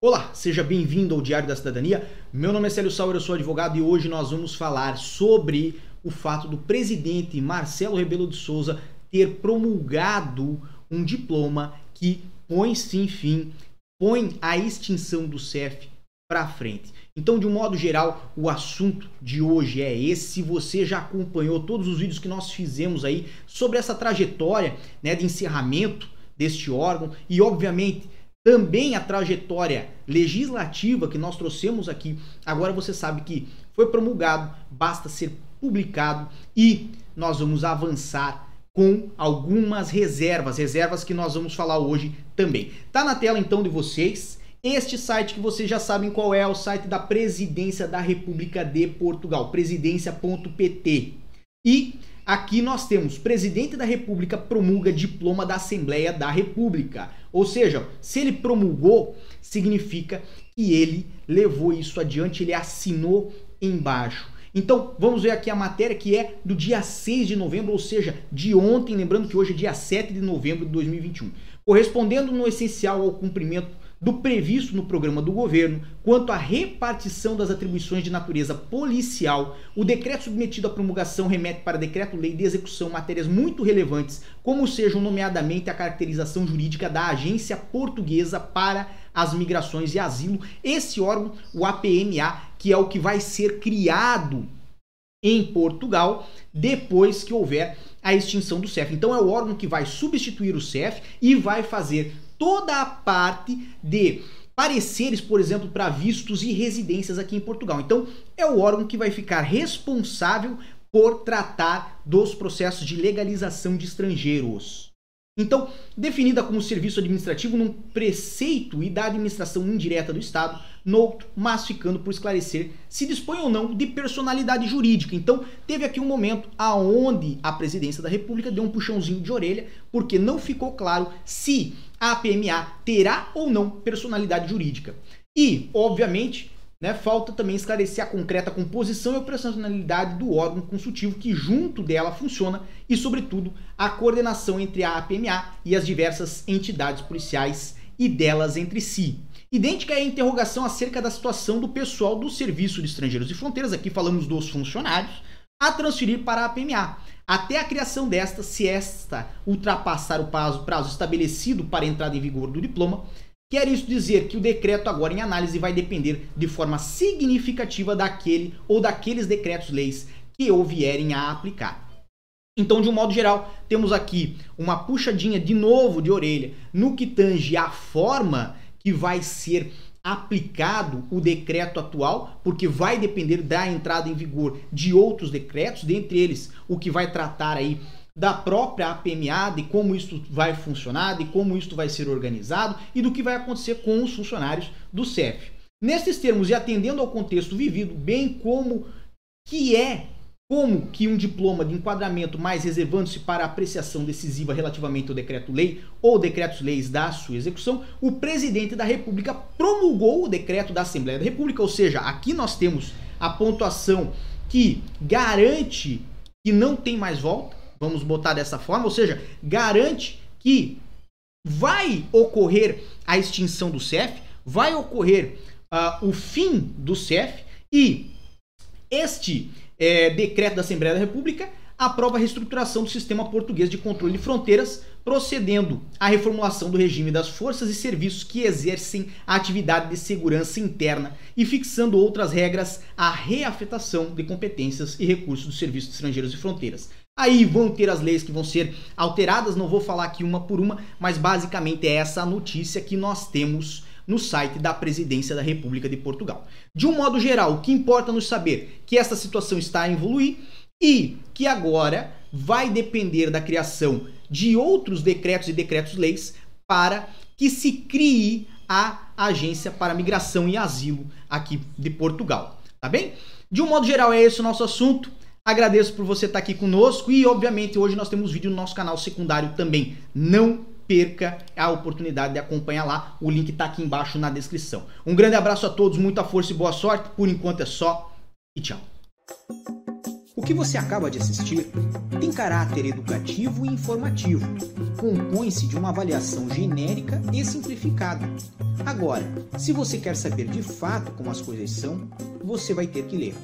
Olá, seja bem-vindo ao Diário da Cidadania. Meu nome é Célio Sauer, eu sou advogado e hoje nós vamos falar sobre o fato do presidente Marcelo Rebelo de Souza ter promulgado um diploma que põe sim fim, põe a extinção do CEF para frente. Então, de um modo geral, o assunto de hoje é esse. Se você já acompanhou todos os vídeos que nós fizemos aí sobre essa trajetória né, de encerramento deste órgão e, obviamente, também a trajetória legislativa que nós trouxemos aqui. Agora você sabe que foi promulgado, basta ser publicado e nós vamos avançar com algumas reservas, reservas que nós vamos falar hoje também. Tá na tela então de vocês este site que vocês já sabem qual é, o site da Presidência da República de Portugal, presidência.pt. E Aqui nós temos presidente da República promulga diploma da Assembleia da República. Ou seja, se ele promulgou, significa que ele levou isso adiante, ele assinou embaixo. Então, vamos ver aqui a matéria que é do dia 6 de novembro, ou seja, de ontem, lembrando que hoje é dia 7 de novembro de 2021. Correspondendo no essencial ao cumprimento do previsto no programa do governo quanto à repartição das atribuições de natureza policial, o decreto submetido à promulgação remete para decreto-lei de execução matérias muito relevantes, como sejam nomeadamente a caracterização jurídica da Agência Portuguesa para as Migrações e Asilo, esse órgão, o APMA, que é o que vai ser criado em Portugal depois que houver a extinção do CEF. Então é o órgão que vai substituir o CEF e vai fazer toda a parte de pareceres, por exemplo, para vistos e residências aqui em Portugal. Então, é o órgão que vai ficar responsável por tratar dos processos de legalização de estrangeiros. Então, definida como serviço administrativo num preceito e da administração indireta do Estado, no outro, mas ficando por esclarecer se dispõe ou não de personalidade jurídica. Então, teve aqui um momento aonde a presidência da República deu um puxãozinho de orelha, porque não ficou claro se a PMA terá ou não personalidade jurídica. E, obviamente, né, falta também esclarecer a concreta composição e operacionalidade do órgão consultivo que junto dela funciona e, sobretudo, a coordenação entre a APMA e as diversas entidades policiais e delas entre si. Idêntica é a interrogação acerca da situação do pessoal do Serviço de Estrangeiros e Fronteiras, aqui falamos dos funcionários, a transferir para a APMA. Até a criação desta, se esta ultrapassar o prazo, prazo estabelecido para a entrada em vigor do diploma, Quer isso dizer que o decreto agora em análise vai depender de forma significativa daquele ou daqueles decretos-leis que ou vierem a aplicar. Então, de um modo geral, temos aqui uma puxadinha de novo de orelha no que tange a forma que vai ser aplicado o decreto atual, porque vai depender da entrada em vigor de outros decretos, dentre eles o que vai tratar aí da própria APMA, de como isso vai funcionar, de como isso vai ser organizado e do que vai acontecer com os funcionários do CEF. Nesses termos e atendendo ao contexto vivido, bem como que é como que um diploma de enquadramento mais reservando-se para apreciação decisiva relativamente ao decreto-lei ou decretos-leis da sua execução, o presidente da República promulgou o decreto da Assembleia da República, ou seja, aqui nós temos a pontuação que garante que não tem mais volta, vamos botar dessa forma, ou seja, garante que vai ocorrer a extinção do CEF, vai ocorrer uh, o fim do CEF e este é, decreto da Assembleia da República aprova a reestruturação do sistema português de controle de fronteiras, procedendo à reformulação do regime das forças e serviços que exercem a atividade de segurança interna e fixando outras regras à reafetação de competências e recursos dos serviços estrangeiros e fronteiras. Aí vão ter as leis que vão ser alteradas, não vou falar aqui uma por uma, mas basicamente é essa a notícia que nós temos no site da Presidência da República de Portugal. De um modo geral, o que importa nos saber que essa situação está a evoluir e que agora vai depender da criação de outros decretos e decretos-leis para que se crie a Agência para Migração e Asilo aqui de Portugal, tá bem? De um modo geral, é esse o nosso assunto. Agradeço por você estar aqui conosco e, obviamente, hoje nós temos vídeo no nosso canal secundário também. Não perca a oportunidade de acompanhar lá. O link está aqui embaixo na descrição. Um grande abraço a todos, muita força e boa sorte. Por enquanto é só e tchau. O que você acaba de assistir tem caráter educativo e informativo. Compõe-se de uma avaliação genérica e simplificada. Agora, se você quer saber de fato como as coisas são, você vai ter que ler.